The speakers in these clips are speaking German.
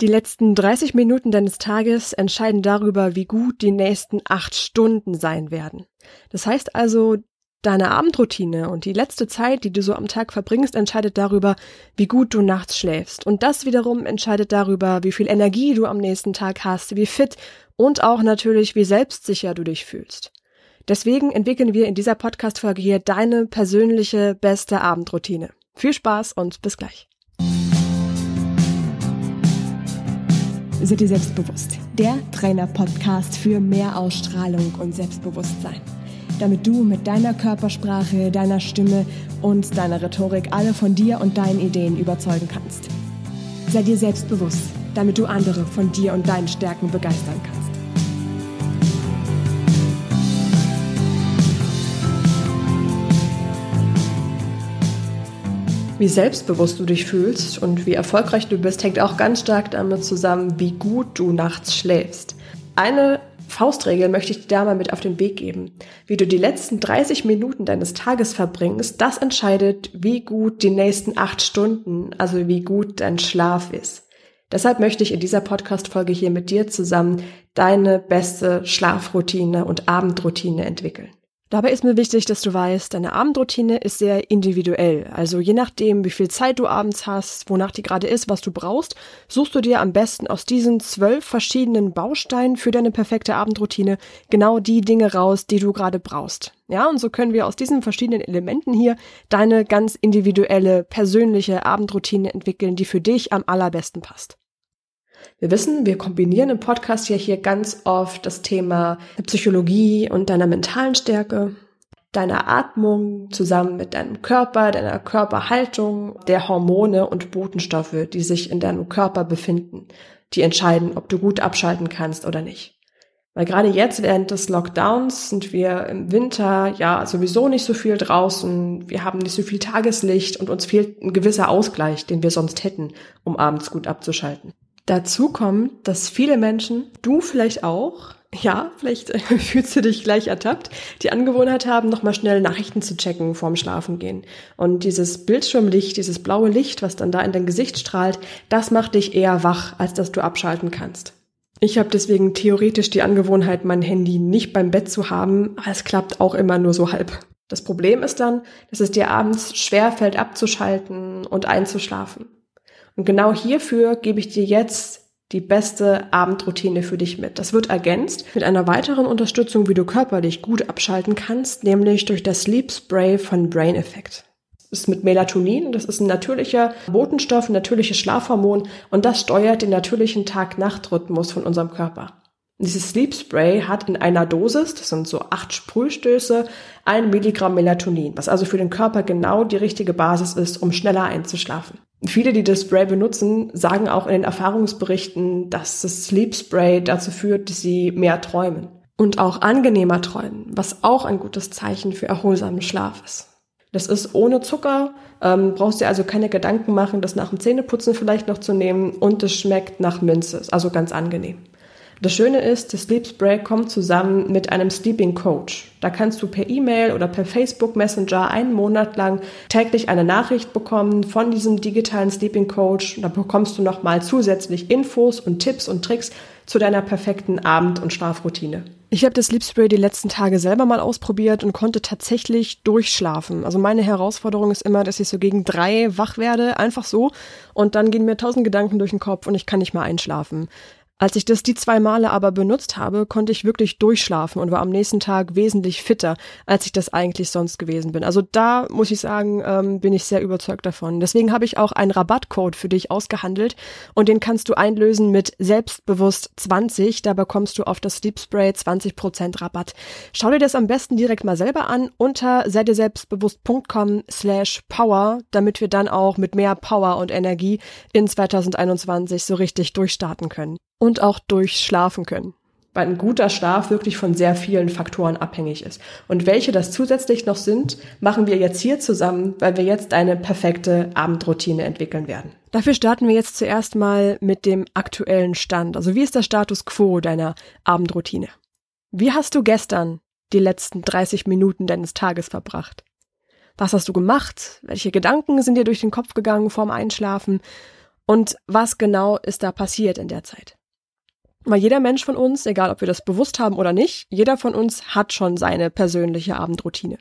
Die letzten 30 Minuten deines Tages entscheiden darüber, wie gut die nächsten acht Stunden sein werden. Das heißt also, deine Abendroutine und die letzte Zeit, die du so am Tag verbringst, entscheidet darüber, wie gut du nachts schläfst. Und das wiederum entscheidet darüber, wie viel Energie du am nächsten Tag hast, wie fit und auch natürlich, wie selbstsicher du dich fühlst. Deswegen entwickeln wir in dieser Podcast-Folge hier deine persönliche beste Abendroutine. Viel Spaß und bis gleich. Sei dir selbstbewusst. Der Trainer-Podcast für mehr Ausstrahlung und Selbstbewusstsein. Damit du mit deiner Körpersprache, deiner Stimme und deiner Rhetorik alle von dir und deinen Ideen überzeugen kannst. Sei dir selbstbewusst, damit du andere von dir und deinen Stärken begeistern kannst. Wie selbstbewusst du dich fühlst und wie erfolgreich du bist, hängt auch ganz stark damit zusammen, wie gut du nachts schläfst. Eine Faustregel möchte ich dir da mal mit auf den Weg geben. Wie du die letzten 30 Minuten deines Tages verbringst, das entscheidet, wie gut die nächsten acht Stunden, also wie gut dein Schlaf ist. Deshalb möchte ich in dieser Podcast-Folge hier mit dir zusammen deine beste Schlafroutine und Abendroutine entwickeln. Dabei ist mir wichtig, dass du weißt, deine Abendroutine ist sehr individuell. Also je nachdem, wie viel Zeit du abends hast, wonach die gerade ist, was du brauchst, suchst du dir am besten aus diesen zwölf verschiedenen Bausteinen für deine perfekte Abendroutine genau die Dinge raus, die du gerade brauchst. Ja, und so können wir aus diesen verschiedenen Elementen hier deine ganz individuelle, persönliche Abendroutine entwickeln, die für dich am allerbesten passt. Wir wissen, wir kombinieren im Podcast ja hier ganz oft das Thema Psychologie und deiner mentalen Stärke, deiner Atmung zusammen mit deinem Körper, deiner Körperhaltung, der Hormone und Botenstoffe, die sich in deinem Körper befinden, die entscheiden, ob du gut abschalten kannst oder nicht. Weil gerade jetzt während des Lockdowns sind wir im Winter ja sowieso nicht so viel draußen, wir haben nicht so viel Tageslicht und uns fehlt ein gewisser Ausgleich, den wir sonst hätten, um abends gut abzuschalten. Dazu kommt, dass viele Menschen, du vielleicht auch, ja, vielleicht fühlst du dich gleich ertappt, die Angewohnheit haben, nochmal schnell Nachrichten zu checken vorm Schlafengehen. Und dieses Bildschirmlicht, dieses blaue Licht, was dann da in dein Gesicht strahlt, das macht dich eher wach, als dass du abschalten kannst. Ich habe deswegen theoretisch die Angewohnheit, mein Handy nicht beim Bett zu haben, aber es klappt auch immer nur so halb. Das Problem ist dann, dass es dir abends schwer fällt abzuschalten und einzuschlafen. Und genau hierfür gebe ich dir jetzt die beste Abendroutine für dich mit. Das wird ergänzt mit einer weiteren Unterstützung, wie du körperlich gut abschalten kannst, nämlich durch das Sleep Spray von Brain Effect. Das ist mit Melatonin, das ist ein natürlicher Botenstoff, ein natürliches Schlafhormon und das steuert den natürlichen Tag-Nacht-Rhythmus von unserem Körper. Dieses Sleep Spray hat in einer Dosis, das sind so acht Sprühstöße, ein Milligramm Melatonin, was also für den Körper genau die richtige Basis ist, um schneller einzuschlafen. Viele, die das Spray benutzen, sagen auch in den Erfahrungsberichten, dass das Sleep Spray dazu führt, dass sie mehr träumen und auch angenehmer träumen, was auch ein gutes Zeichen für erholsamen Schlaf ist. Das ist ohne Zucker, ähm, brauchst dir also keine Gedanken machen, das nach dem Zähneputzen vielleicht noch zu nehmen und es schmeckt nach Minze, also ganz angenehm. Das Schöne ist, das Sleep Spray kommt zusammen mit einem Sleeping Coach. Da kannst du per E-Mail oder per Facebook Messenger einen Monat lang täglich eine Nachricht bekommen von diesem digitalen Sleeping Coach. Da bekommst du nochmal zusätzlich Infos und Tipps und Tricks zu deiner perfekten Abend- und Schlafroutine. Ich habe das Sleep Spray die letzten Tage selber mal ausprobiert und konnte tatsächlich durchschlafen. Also meine Herausforderung ist immer, dass ich so gegen drei wach werde, einfach so. Und dann gehen mir tausend Gedanken durch den Kopf und ich kann nicht mehr einschlafen. Als ich das die zwei Male aber benutzt habe, konnte ich wirklich durchschlafen und war am nächsten Tag wesentlich fitter, als ich das eigentlich sonst gewesen bin. Also da muss ich sagen, ähm, bin ich sehr überzeugt davon. Deswegen habe ich auch einen Rabattcode für dich ausgehandelt und den kannst du einlösen mit selbstbewusst 20. Da bekommst du auf das Sleep Spray 20% Rabatt. Schau dir das am besten direkt mal selber an unter selbstbewusst.com slash power, damit wir dann auch mit mehr Power und Energie in 2021 so richtig durchstarten können und auch durchschlafen können. Weil ein guter Schlaf wirklich von sehr vielen Faktoren abhängig ist. Und welche das zusätzlich noch sind, machen wir jetzt hier zusammen, weil wir jetzt eine perfekte Abendroutine entwickeln werden. Dafür starten wir jetzt zuerst mal mit dem aktuellen Stand. Also wie ist der Status quo deiner Abendroutine? Wie hast du gestern die letzten 30 Minuten deines Tages verbracht? Was hast du gemacht? Welche Gedanken sind dir durch den Kopf gegangen vorm Einschlafen? Und was genau ist da passiert in der Zeit? Weil jeder Mensch von uns, egal ob wir das bewusst haben oder nicht, jeder von uns hat schon seine persönliche Abendroutine.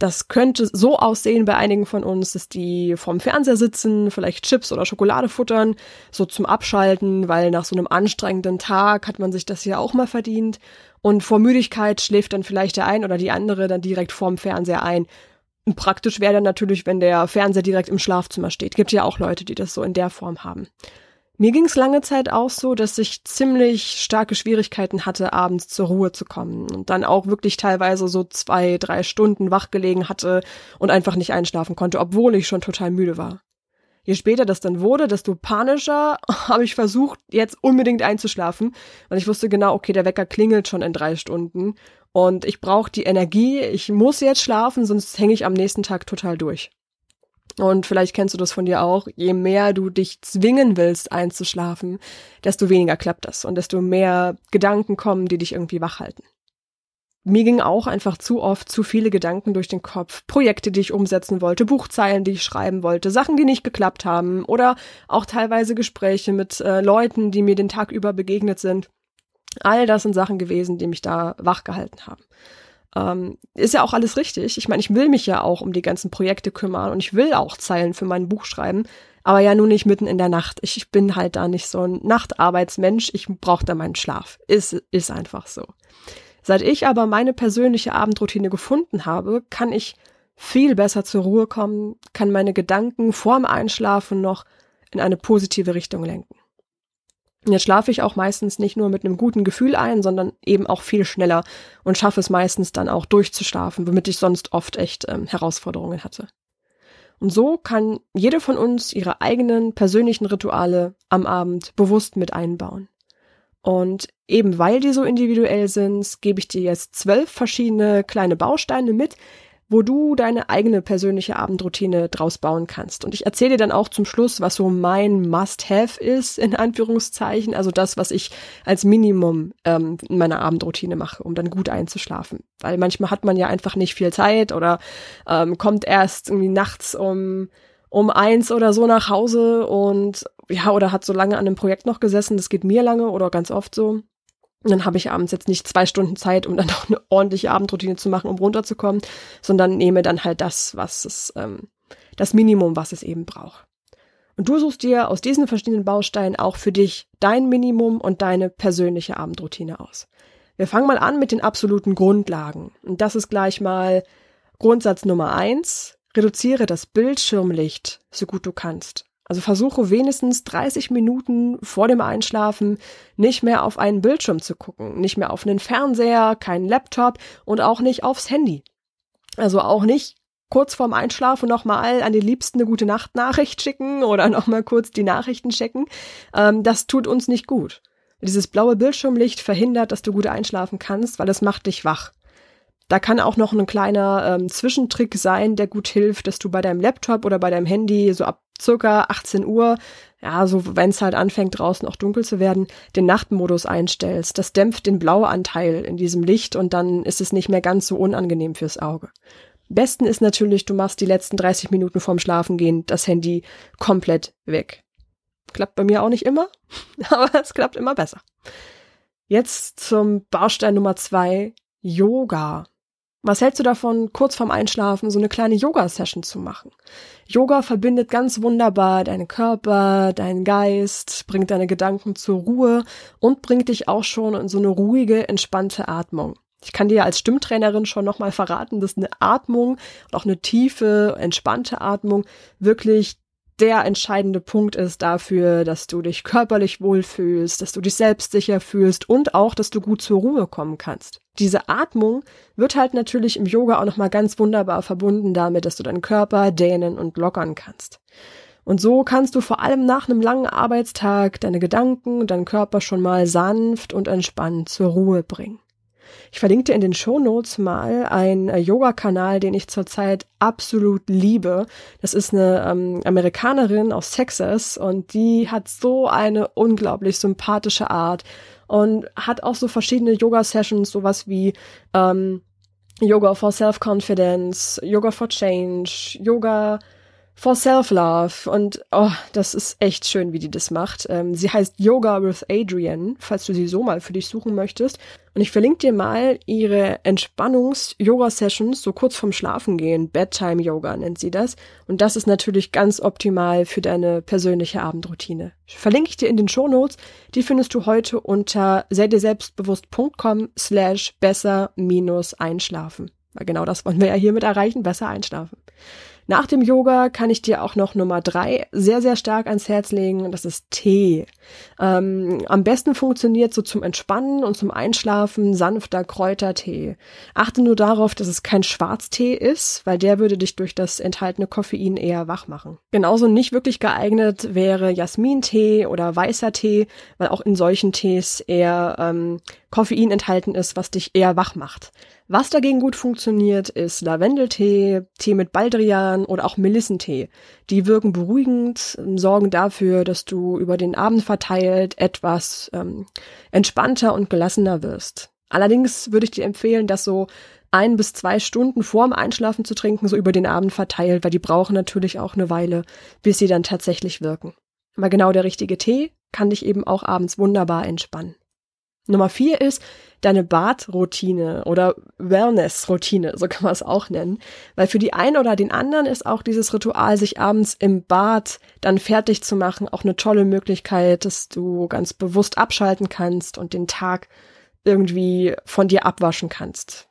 Das könnte so aussehen bei einigen von uns, dass die vorm Fernseher sitzen, vielleicht Chips oder Schokolade futtern, so zum Abschalten, weil nach so einem anstrengenden Tag hat man sich das ja auch mal verdient. Und vor Müdigkeit schläft dann vielleicht der ein oder die andere dann direkt vorm Fernseher ein. Praktisch wäre dann natürlich, wenn der Fernseher direkt im Schlafzimmer steht. Gibt ja auch Leute, die das so in der Form haben. Mir ging es lange Zeit auch so, dass ich ziemlich starke Schwierigkeiten hatte, abends zur Ruhe zu kommen und dann auch wirklich teilweise so zwei, drei Stunden wach gelegen hatte und einfach nicht einschlafen konnte, obwohl ich schon total müde war. Je später das dann wurde, desto panischer habe ich versucht, jetzt unbedingt einzuschlafen, weil ich wusste genau, okay, der Wecker klingelt schon in drei Stunden und ich brauche die Energie, ich muss jetzt schlafen, sonst hänge ich am nächsten Tag total durch. Und vielleicht kennst du das von dir auch. Je mehr du dich zwingen willst, einzuschlafen, desto weniger klappt das und desto mehr Gedanken kommen, die dich irgendwie wach halten. Mir gingen auch einfach zu oft zu viele Gedanken durch den Kopf. Projekte, die ich umsetzen wollte, Buchzeilen, die ich schreiben wollte, Sachen, die nicht geklappt haben oder auch teilweise Gespräche mit äh, Leuten, die mir den Tag über begegnet sind. All das sind Sachen gewesen, die mich da wach gehalten haben. Ähm, ist ja auch alles richtig. Ich meine, ich will mich ja auch um die ganzen Projekte kümmern und ich will auch Zeilen für mein Buch schreiben, aber ja nur nicht mitten in der Nacht. Ich bin halt da nicht so ein Nachtarbeitsmensch. Ich brauche da meinen Schlaf. Ist, ist einfach so. Seit ich aber meine persönliche Abendroutine gefunden habe, kann ich viel besser zur Ruhe kommen, kann meine Gedanken vorm Einschlafen noch in eine positive Richtung lenken. Jetzt schlafe ich auch meistens nicht nur mit einem guten Gefühl ein, sondern eben auch viel schneller und schaffe es meistens dann auch durchzuschlafen, womit ich sonst oft echt ähm, Herausforderungen hatte. Und so kann jede von uns ihre eigenen persönlichen Rituale am Abend bewusst mit einbauen. Und eben weil die so individuell sind, gebe ich dir jetzt zwölf verschiedene kleine Bausteine mit, wo du deine eigene persönliche Abendroutine draus bauen kannst. Und ich erzähle dir dann auch zum Schluss, was so mein Must-Have ist, in Anführungszeichen, also das, was ich als Minimum ähm, in meiner Abendroutine mache, um dann gut einzuschlafen. Weil manchmal hat man ja einfach nicht viel Zeit oder ähm, kommt erst irgendwie nachts um um eins oder so nach Hause und ja, oder hat so lange an dem Projekt noch gesessen, das geht mir lange oder ganz oft so. Und dann habe ich abends jetzt nicht zwei Stunden Zeit, um dann noch eine ordentliche Abendroutine zu machen, um runterzukommen, sondern nehme dann halt das, was es, ähm, das Minimum, was es eben braucht. Und du suchst dir aus diesen verschiedenen Bausteinen auch für dich dein Minimum und deine persönliche Abendroutine aus. Wir fangen mal an mit den absoluten Grundlagen. Und das ist gleich mal Grundsatz Nummer eins. Reduziere das Bildschirmlicht so gut du kannst. Also versuche wenigstens 30 Minuten vor dem Einschlafen nicht mehr auf einen Bildschirm zu gucken, nicht mehr auf einen Fernseher, keinen Laptop und auch nicht aufs Handy. Also auch nicht kurz vorm Einschlafen nochmal an die Liebsten eine gute Nacht-Nachricht schicken oder nochmal kurz die Nachrichten checken. Ähm, das tut uns nicht gut. Dieses blaue Bildschirmlicht verhindert, dass du gut einschlafen kannst, weil es macht dich wach. Da kann auch noch ein kleiner ähm, Zwischentrick sein, der gut hilft, dass du bei deinem Laptop oder bei deinem Handy so ab circa 18 Uhr, ja, so wenn es halt anfängt draußen auch dunkel zu werden, den Nachtmodus einstellst. Das dämpft den Blauanteil in diesem Licht und dann ist es nicht mehr ganz so unangenehm fürs Auge. Besten ist natürlich, du machst die letzten 30 Minuten vorm Schlafengehen das Handy komplett weg. Klappt bei mir auch nicht immer, aber es klappt immer besser. Jetzt zum Baustein Nummer zwei, Yoga. Was hältst du davon, kurz vorm Einschlafen so eine kleine Yoga-Session zu machen? Yoga verbindet ganz wunderbar deinen Körper, deinen Geist, bringt deine Gedanken zur Ruhe und bringt dich auch schon in so eine ruhige, entspannte Atmung. Ich kann dir als Stimmtrainerin schon nochmal verraten, dass eine Atmung auch eine tiefe, entspannte Atmung wirklich der entscheidende Punkt ist dafür, dass du dich körperlich wohlfühlst, dass du dich selbstsicher fühlst und auch, dass du gut zur Ruhe kommen kannst. Diese Atmung wird halt natürlich im Yoga auch nochmal ganz wunderbar verbunden damit, dass du deinen Körper dehnen und lockern kannst. Und so kannst du vor allem nach einem langen Arbeitstag deine Gedanken und deinen Körper schon mal sanft und entspannt zur Ruhe bringen. Ich verlinke dir in den Show Notes mal einen äh, Yoga-Kanal, den ich zurzeit absolut liebe. Das ist eine ähm, Amerikanerin aus Texas und die hat so eine unglaublich sympathische Art und hat auch so verschiedene Yoga-Sessions, sowas wie ähm, Yoga for Self-Confidence, Yoga for Change, Yoga for Self-Love. Und oh, das ist echt schön, wie die das macht. Ähm, sie heißt Yoga with Adrian, falls du sie so mal für dich suchen möchtest. Und ich verlinke dir mal ihre Entspannungs-Yoga-Sessions, so kurz vorm Schlafengehen. Bedtime-Yoga nennt sie das. Und das ist natürlich ganz optimal für deine persönliche Abendroutine. Verlinke ich dir in den Shownotes. Die findest du heute unter selbstbewusst.com slash besser minus einschlafen. Weil genau das wollen wir ja hiermit erreichen, besser einschlafen. Nach dem Yoga kann ich dir auch noch Nummer drei sehr, sehr stark ans Herz legen. Das ist Tee. Ähm, am besten funktioniert so zum Entspannen und zum Einschlafen sanfter Kräutertee. Achte nur darauf, dass es kein Schwarztee ist, weil der würde dich durch das enthaltene Koffein eher wach machen. Genauso nicht wirklich geeignet wäre Jasmintee oder weißer Tee, weil auch in solchen Tees eher ähm, Koffein enthalten ist, was dich eher wach macht. Was dagegen gut funktioniert, ist Lavendeltee, Tee mit Baldrian oder auch Melissentee. Die wirken beruhigend, sorgen dafür, dass du über den Abend verteilt etwas ähm, entspannter und gelassener wirst. Allerdings würde ich dir empfehlen, das so ein bis zwei Stunden vorm Einschlafen zu trinken, so über den Abend verteilt, weil die brauchen natürlich auch eine Weile, bis sie dann tatsächlich wirken. Aber genau der richtige Tee kann dich eben auch abends wunderbar entspannen. Nummer vier ist deine Badroutine oder Wellness-Routine, so kann man es auch nennen. Weil für die einen oder den anderen ist auch dieses Ritual, sich abends im Bad dann fertig zu machen, auch eine tolle Möglichkeit, dass du ganz bewusst abschalten kannst und den Tag irgendwie von dir abwaschen kannst.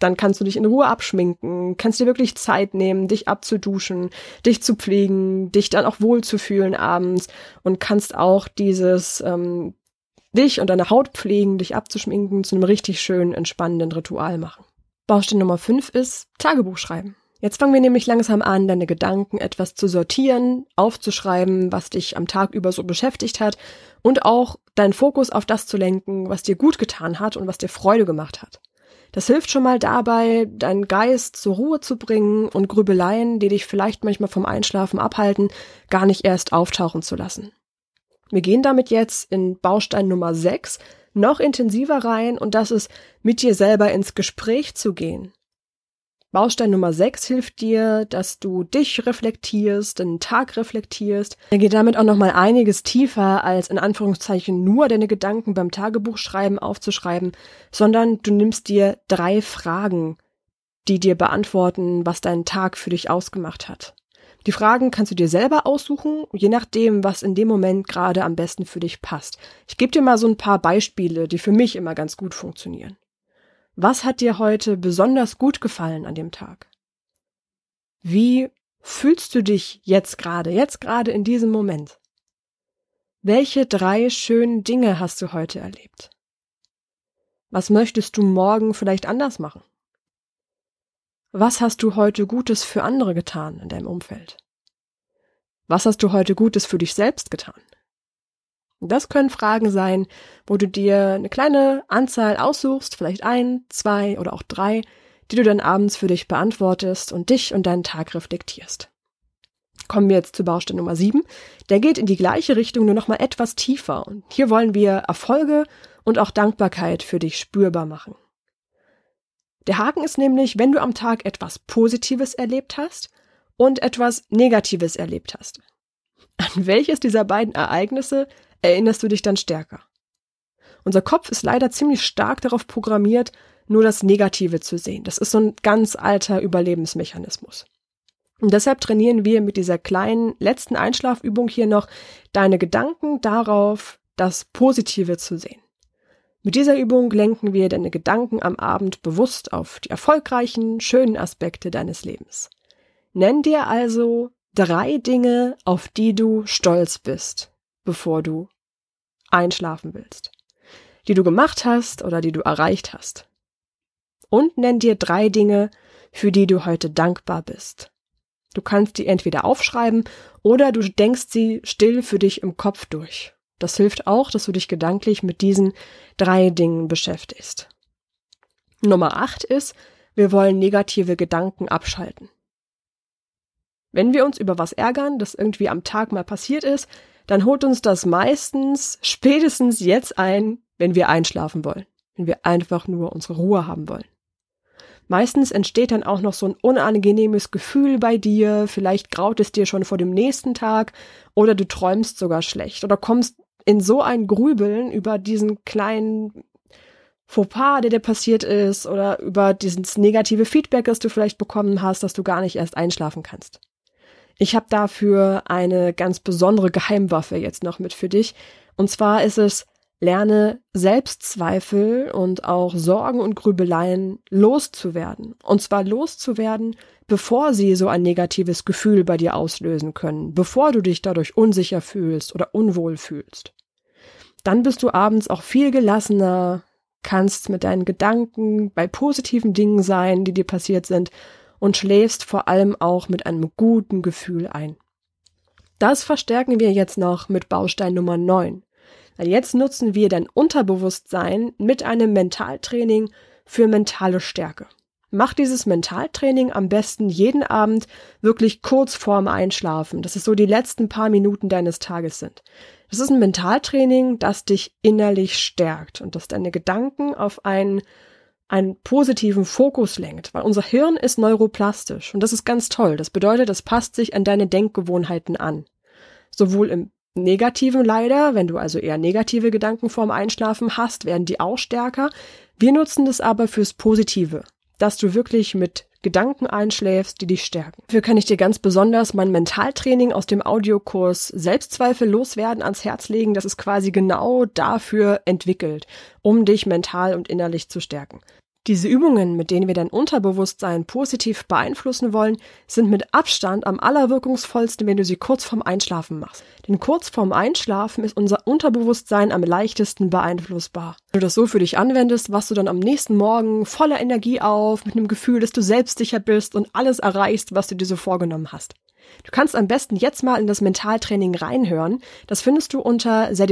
Dann kannst du dich in Ruhe abschminken, kannst dir wirklich Zeit nehmen, dich abzuduschen, dich zu pflegen, dich dann auch wohlzufühlen abends und kannst auch dieses ähm, dich und deine Haut pflegen, dich abzuschminken, zu einem richtig schönen, entspannenden Ritual machen. Baustein Nummer 5 ist Tagebuch schreiben. Jetzt fangen wir nämlich langsam an, deine Gedanken etwas zu sortieren, aufzuschreiben, was dich am Tag über so beschäftigt hat und auch deinen Fokus auf das zu lenken, was dir gut getan hat und was dir Freude gemacht hat. Das hilft schon mal dabei, deinen Geist zur Ruhe zu bringen und Grübeleien, die dich vielleicht manchmal vom Einschlafen abhalten, gar nicht erst auftauchen zu lassen. Wir gehen damit jetzt in Baustein Nummer 6 noch intensiver rein und das ist, mit dir selber ins Gespräch zu gehen. Baustein Nummer 6 hilft dir, dass du dich reflektierst, den Tag reflektierst. Er geht damit auch nochmal einiges tiefer, als in Anführungszeichen nur deine Gedanken beim Tagebuchschreiben aufzuschreiben, sondern du nimmst dir drei Fragen, die dir beantworten, was dein Tag für dich ausgemacht hat. Die Fragen kannst du dir selber aussuchen, je nachdem, was in dem Moment gerade am besten für dich passt. Ich gebe dir mal so ein paar Beispiele, die für mich immer ganz gut funktionieren. Was hat dir heute besonders gut gefallen an dem Tag? Wie fühlst du dich jetzt gerade, jetzt gerade in diesem Moment? Welche drei schönen Dinge hast du heute erlebt? Was möchtest du morgen vielleicht anders machen? Was hast du heute Gutes für andere getan in deinem Umfeld? Was hast du heute Gutes für dich selbst getan? Das können Fragen sein, wo du dir eine kleine Anzahl aussuchst, vielleicht ein, zwei oder auch drei, die du dann abends für dich beantwortest und dich und deinen Tag reflektierst. Kommen wir jetzt zu Baustein Nummer sieben. Der geht in die gleiche Richtung, nur noch mal etwas tiefer. Und hier wollen wir Erfolge und auch Dankbarkeit für dich spürbar machen. Der Haken ist nämlich, wenn du am Tag etwas Positives erlebt hast und etwas Negatives erlebt hast. An welches dieser beiden Ereignisse erinnerst du dich dann stärker? Unser Kopf ist leider ziemlich stark darauf programmiert, nur das Negative zu sehen. Das ist so ein ganz alter Überlebensmechanismus. Und deshalb trainieren wir mit dieser kleinen letzten Einschlafübung hier noch deine Gedanken darauf, das Positive zu sehen. Mit dieser Übung lenken wir deine Gedanken am Abend bewusst auf die erfolgreichen, schönen Aspekte deines Lebens. Nenn dir also drei Dinge, auf die du stolz bist, bevor du einschlafen willst, die du gemacht hast oder die du erreicht hast. Und nenn dir drei Dinge, für die du heute dankbar bist. Du kannst die entweder aufschreiben oder du denkst sie still für dich im Kopf durch. Das hilft auch, dass du dich gedanklich mit diesen drei Dingen beschäftigst. Nummer acht ist, wir wollen negative Gedanken abschalten. Wenn wir uns über was ärgern, das irgendwie am Tag mal passiert ist, dann holt uns das meistens spätestens jetzt ein, wenn wir einschlafen wollen, wenn wir einfach nur unsere Ruhe haben wollen. Meistens entsteht dann auch noch so ein unangenehmes Gefühl bei dir, vielleicht graut es dir schon vor dem nächsten Tag oder du träumst sogar schlecht oder kommst in so ein Grübeln über diesen kleinen Fauxpas, der dir passiert ist oder über dieses negative Feedback, das du vielleicht bekommen hast, dass du gar nicht erst einschlafen kannst. Ich habe dafür eine ganz besondere Geheimwaffe jetzt noch mit für dich. Und zwar ist es Lerne Selbstzweifel und auch Sorgen und Grübeleien loszuwerden. Und zwar loszuwerden, bevor sie so ein negatives Gefühl bei dir auslösen können, bevor du dich dadurch unsicher fühlst oder unwohl fühlst. Dann bist du abends auch viel gelassener, kannst mit deinen Gedanken bei positiven Dingen sein, die dir passiert sind, und schläfst vor allem auch mit einem guten Gefühl ein. Das verstärken wir jetzt noch mit Baustein Nummer 9. Weil jetzt nutzen wir dein Unterbewusstsein mit einem Mentaltraining für mentale Stärke. Mach dieses Mentaltraining am besten jeden Abend wirklich kurz vorm Einschlafen, dass es so die letzten paar Minuten deines Tages sind. Das ist ein Mentaltraining, das dich innerlich stärkt und das deine Gedanken auf einen, einen positiven Fokus lenkt, weil unser Hirn ist neuroplastisch und das ist ganz toll. Das bedeutet, es passt sich an deine Denkgewohnheiten an. Sowohl im Negativen leider, wenn du also eher negative Gedanken vorm Einschlafen hast, werden die auch stärker. Wir nutzen das aber fürs Positive, dass du wirklich mit Gedanken einschläfst, die dich stärken. Dafür kann ich dir ganz besonders mein Mentaltraining aus dem Audiokurs Selbstzweifel loswerden ans Herz legen. Das ist quasi genau dafür entwickelt, um dich mental und innerlich zu stärken. Diese Übungen, mit denen wir dein Unterbewusstsein positiv beeinflussen wollen, sind mit Abstand am allerwirkungsvollsten, wenn du sie kurz vorm Einschlafen machst. Denn kurz vorm Einschlafen ist unser Unterbewusstsein am leichtesten beeinflussbar. Wenn du das so für dich anwendest, wachst du dann am nächsten Morgen voller Energie auf, mit einem Gefühl, dass du selbstsicher bist und alles erreichst, was du dir so vorgenommen hast. Du kannst am besten jetzt mal in das Mentaltraining reinhören. Das findest du unter sei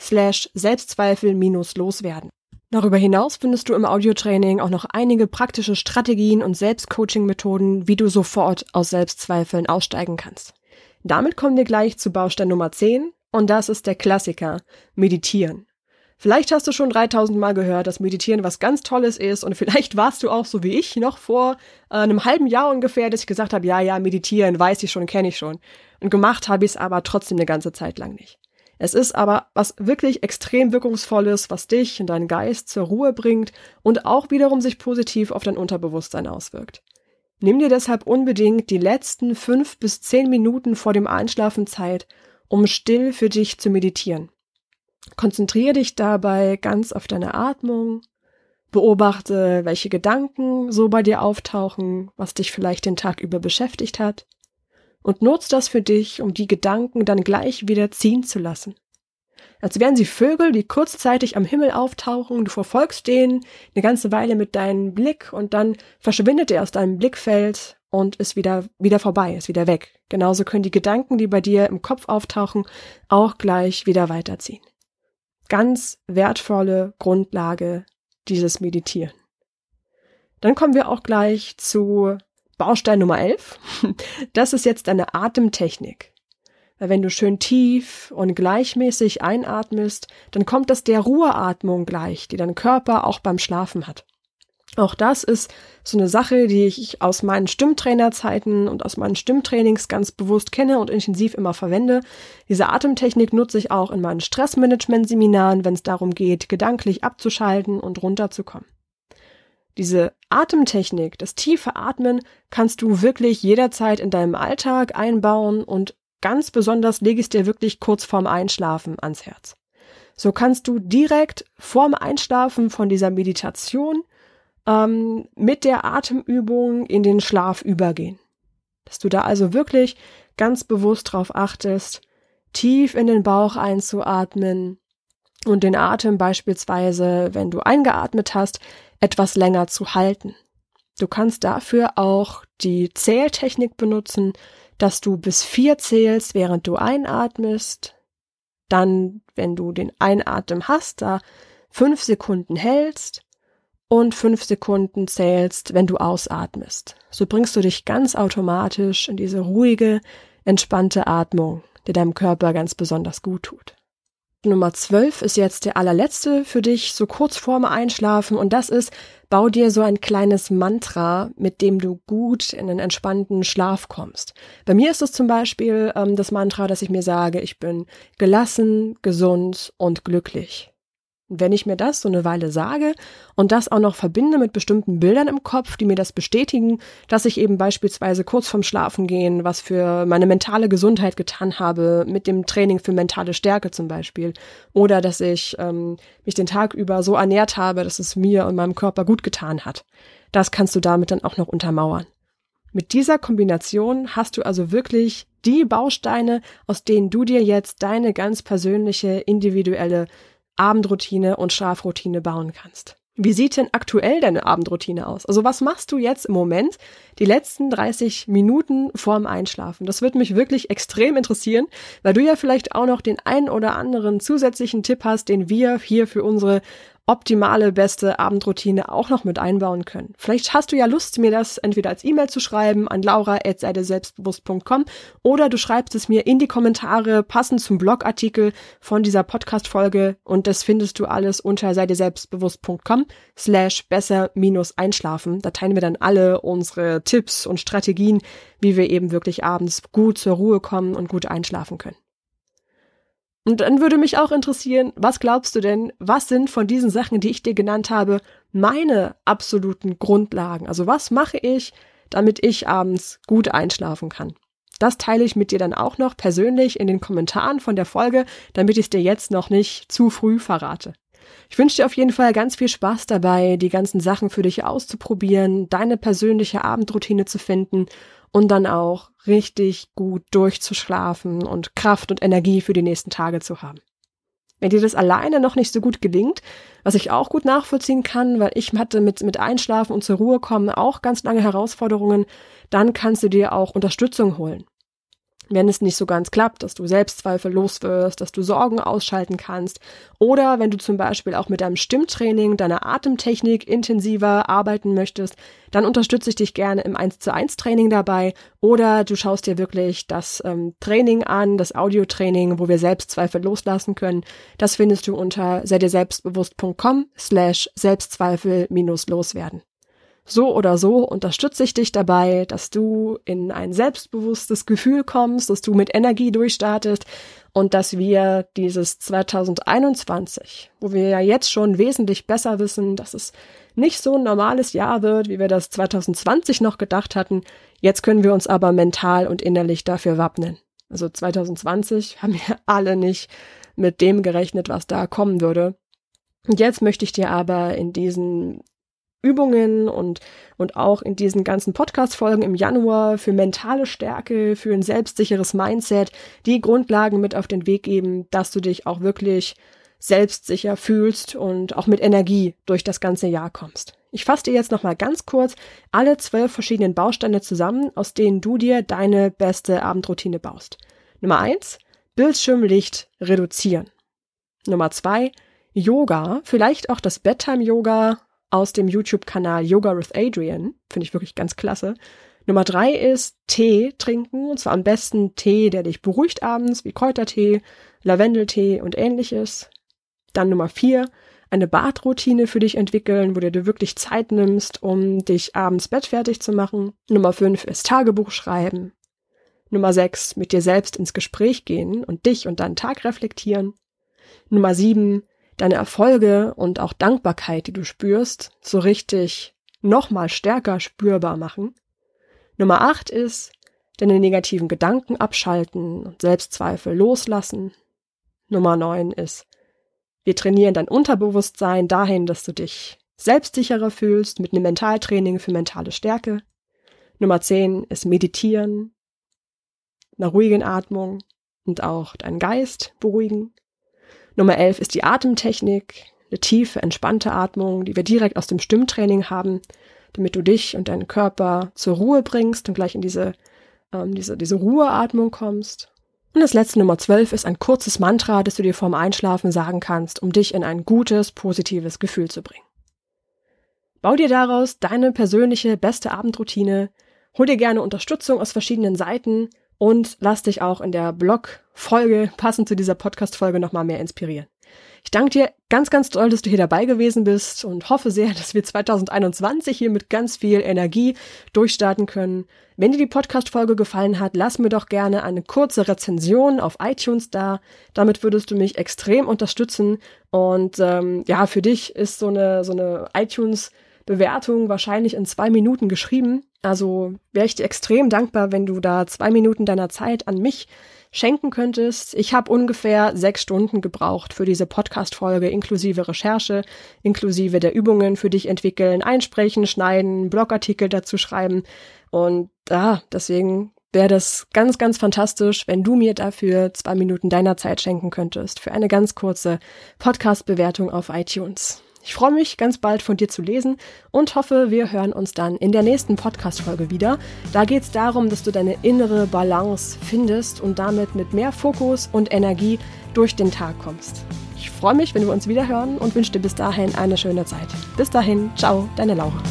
slash Selbstzweifel minus loswerden. Darüber hinaus findest du im Audiotraining auch noch einige praktische Strategien und Selbstcoaching-Methoden, wie du sofort aus Selbstzweifeln aussteigen kannst. Damit kommen wir gleich zu Baustein Nummer 10 und das ist der Klassiker, Meditieren. Vielleicht hast du schon 3000 Mal gehört, dass Meditieren was ganz Tolles ist und vielleicht warst du auch so wie ich noch vor äh, einem halben Jahr ungefähr, dass ich gesagt habe, ja, ja, meditieren, weiß ich schon, kenne ich schon. Und gemacht habe ich es aber trotzdem eine ganze Zeit lang nicht. Es ist aber was wirklich extrem wirkungsvolles, was dich und deinen Geist zur Ruhe bringt und auch wiederum sich positiv auf dein Unterbewusstsein auswirkt. Nimm dir deshalb unbedingt die letzten fünf bis zehn Minuten vor dem Einschlafen Zeit, um still für dich zu meditieren. Konzentriere dich dabei ganz auf deine Atmung, beobachte, welche Gedanken so bei dir auftauchen, was dich vielleicht den Tag über beschäftigt hat und nutzt das für dich, um die Gedanken dann gleich wieder ziehen zu lassen. Als wären sie Vögel, die kurzzeitig am Himmel auftauchen, du verfolgst den eine ganze Weile mit deinem Blick und dann verschwindet er aus deinem Blickfeld und ist wieder, wieder vorbei, ist wieder weg. Genauso können die Gedanken, die bei dir im Kopf auftauchen, auch gleich wieder weiterziehen. Ganz wertvolle Grundlage dieses Meditieren. Dann kommen wir auch gleich zu Baustein Nummer 11. Das ist jetzt eine Atemtechnik. Weil wenn du schön tief und gleichmäßig einatmest, dann kommt das der Ruheatmung gleich, die dein Körper auch beim Schlafen hat. Auch das ist so eine Sache, die ich aus meinen Stimmtrainerzeiten und aus meinen Stimmtrainings ganz bewusst kenne und intensiv immer verwende. Diese Atemtechnik nutze ich auch in meinen Stressmanagement-Seminaren, wenn es darum geht, gedanklich abzuschalten und runterzukommen. Diese Atemtechnik, das tiefe Atmen, kannst du wirklich jederzeit in deinem Alltag einbauen und ganz besonders lege ich es dir wirklich kurz vorm Einschlafen ans Herz. So kannst du direkt vorm Einschlafen von dieser Meditation ähm, mit der Atemübung in den Schlaf übergehen. Dass du da also wirklich ganz bewusst drauf achtest, tief in den Bauch einzuatmen und den Atem beispielsweise, wenn du eingeatmet hast, etwas länger zu halten. Du kannst dafür auch die Zähltechnik benutzen, dass du bis vier zählst, während du einatmest. Dann, wenn du den Einatem hast, da fünf Sekunden hältst und fünf Sekunden zählst, wenn du ausatmest. So bringst du dich ganz automatisch in diese ruhige, entspannte Atmung, die deinem Körper ganz besonders gut tut. Nummer 12 ist jetzt der allerletzte für dich, so kurz vorm Einschlafen. Und das ist, bau dir so ein kleines Mantra, mit dem du gut in einen entspannten Schlaf kommst. Bei mir ist es zum Beispiel ähm, das Mantra, dass ich mir sage, ich bin gelassen, gesund und glücklich. Wenn ich mir das so eine Weile sage und das auch noch verbinde mit bestimmten Bildern im Kopf, die mir das bestätigen, dass ich eben beispielsweise kurz vorm Schlafengehen was für meine mentale Gesundheit getan habe, mit dem Training für mentale Stärke zum Beispiel, oder dass ich ähm, mich den Tag über so ernährt habe, dass es mir und meinem Körper gut getan hat, das kannst du damit dann auch noch untermauern. Mit dieser Kombination hast du also wirklich die Bausteine, aus denen du dir jetzt deine ganz persönliche, individuelle Abendroutine und Schlafroutine bauen kannst. Wie sieht denn aktuell deine Abendroutine aus? Also was machst du jetzt im Moment die letzten 30 Minuten vorm Einschlafen? Das würde mich wirklich extrem interessieren, weil du ja vielleicht auch noch den einen oder anderen zusätzlichen Tipp hast, den wir hier für unsere optimale, beste Abendroutine auch noch mit einbauen können. Vielleicht hast du ja Lust, mir das entweder als E-Mail zu schreiben an laura.seideselbstbewusst.com oder du schreibst es mir in die Kommentare passend zum Blogartikel von dieser Podcast-Folge und das findest du alles unter seideselbstbewusst.com slash besser minus einschlafen. Da teilen wir dann alle unsere Tipps und Strategien, wie wir eben wirklich abends gut zur Ruhe kommen und gut einschlafen können. Und dann würde mich auch interessieren, was glaubst du denn, was sind von diesen Sachen, die ich dir genannt habe, meine absoluten Grundlagen? Also was mache ich, damit ich abends gut einschlafen kann? Das teile ich mit dir dann auch noch persönlich in den Kommentaren von der Folge, damit ich es dir jetzt noch nicht zu früh verrate. Ich wünsche dir auf jeden Fall ganz viel Spaß dabei, die ganzen Sachen für dich auszuprobieren, deine persönliche Abendroutine zu finden und dann auch richtig gut durchzuschlafen und Kraft und Energie für die nächsten Tage zu haben. Wenn dir das alleine noch nicht so gut gelingt, was ich auch gut nachvollziehen kann, weil ich hatte mit, mit Einschlafen und zur Ruhe kommen auch ganz lange Herausforderungen, dann kannst du dir auch Unterstützung holen wenn es nicht so ganz klappt, dass du Selbstzweifel loswirst, dass du Sorgen ausschalten kannst oder wenn du zum Beispiel auch mit deinem Stimmtraining, deiner Atemtechnik intensiver arbeiten möchtest, dann unterstütze ich dich gerne im 1 zu 1 Training dabei oder du schaust dir wirklich das ähm, Training an, das Audiotraining, wo wir Selbstzweifel loslassen können. Das findest du unter sei dir selbstbewusst.com slash Selbstzweifel minus loswerden. So oder so unterstütze ich dich dabei, dass du in ein selbstbewusstes Gefühl kommst, dass du mit Energie durchstartest und dass wir dieses 2021, wo wir ja jetzt schon wesentlich besser wissen, dass es nicht so ein normales Jahr wird, wie wir das 2020 noch gedacht hatten, jetzt können wir uns aber mental und innerlich dafür wappnen. Also 2020 haben wir alle nicht mit dem gerechnet, was da kommen würde. Und jetzt möchte ich dir aber in diesen Übungen und, und auch in diesen ganzen Podcast-Folgen im Januar für mentale Stärke, für ein selbstsicheres Mindset die Grundlagen mit auf den Weg geben, dass du dich auch wirklich selbstsicher fühlst und auch mit Energie durch das ganze Jahr kommst. Ich fasse dir jetzt nochmal ganz kurz alle zwölf verschiedenen Bausteine zusammen, aus denen du dir deine beste Abendroutine baust. Nummer eins, Bildschirmlicht reduzieren. Nummer zwei, Yoga, vielleicht auch das Bedtime-Yoga aus dem YouTube-Kanal Yoga with Adrian. Finde ich wirklich ganz klasse. Nummer drei ist Tee trinken. Und zwar am besten Tee, der dich beruhigt abends, wie Kräutertee, Lavendeltee und ähnliches. Dann Nummer vier, eine Badroutine für dich entwickeln, wo du dir wirklich Zeit nimmst, um dich abends bettfertig zu machen. Nummer fünf ist Tagebuch schreiben. Nummer sechs, mit dir selbst ins Gespräch gehen und dich und deinen Tag reflektieren. Nummer sieben, deine Erfolge und auch Dankbarkeit, die du spürst, so richtig nochmal stärker spürbar machen. Nummer acht ist, deine negativen Gedanken abschalten und Selbstzweifel loslassen. Nummer neun ist, wir trainieren dein Unterbewusstsein dahin, dass du dich selbstsicherer fühlst mit einem Mentaltraining für mentale Stärke. Nummer zehn ist Meditieren, einer ruhigen Atmung und auch deinen Geist beruhigen. Nummer 11 ist die Atemtechnik, eine tiefe, entspannte Atmung, die wir direkt aus dem Stimmtraining haben, damit du dich und deinen Körper zur Ruhe bringst und gleich in diese, ähm, diese, diese Ruheatmung kommst. Und das letzte Nummer 12 ist ein kurzes Mantra, das du dir vorm Einschlafen sagen kannst, um dich in ein gutes, positives Gefühl zu bringen. Bau dir daraus deine persönliche beste Abendroutine, hol dir gerne Unterstützung aus verschiedenen Seiten und lass dich auch in der Blog-Folge passend zu dieser Podcast-Folge nochmal mehr inspirieren. Ich danke dir ganz, ganz doll, dass du hier dabei gewesen bist und hoffe sehr, dass wir 2021 hier mit ganz viel Energie durchstarten können. Wenn dir die Podcast-Folge gefallen hat, lass mir doch gerne eine kurze Rezension auf iTunes da. Damit würdest du mich extrem unterstützen. Und ähm, ja, für dich ist so eine, so eine iTunes- Bewertung wahrscheinlich in zwei Minuten geschrieben. Also wäre ich dir extrem dankbar, wenn du da zwei Minuten deiner Zeit an mich schenken könntest. Ich habe ungefähr sechs Stunden gebraucht für diese Podcast-Folge, inklusive Recherche, inklusive der Übungen für dich entwickeln, einsprechen, schneiden, Blogartikel dazu schreiben. Und ah, deswegen wäre das ganz, ganz fantastisch, wenn du mir dafür zwei Minuten deiner Zeit schenken könntest für eine ganz kurze Podcast-Bewertung auf iTunes. Ich freue mich, ganz bald von dir zu lesen und hoffe, wir hören uns dann in der nächsten Podcast-Folge wieder. Da geht es darum, dass du deine innere Balance findest und damit mit mehr Fokus und Energie durch den Tag kommst. Ich freue mich, wenn wir uns wieder hören und wünsche dir bis dahin eine schöne Zeit. Bis dahin, ciao, deine Laura.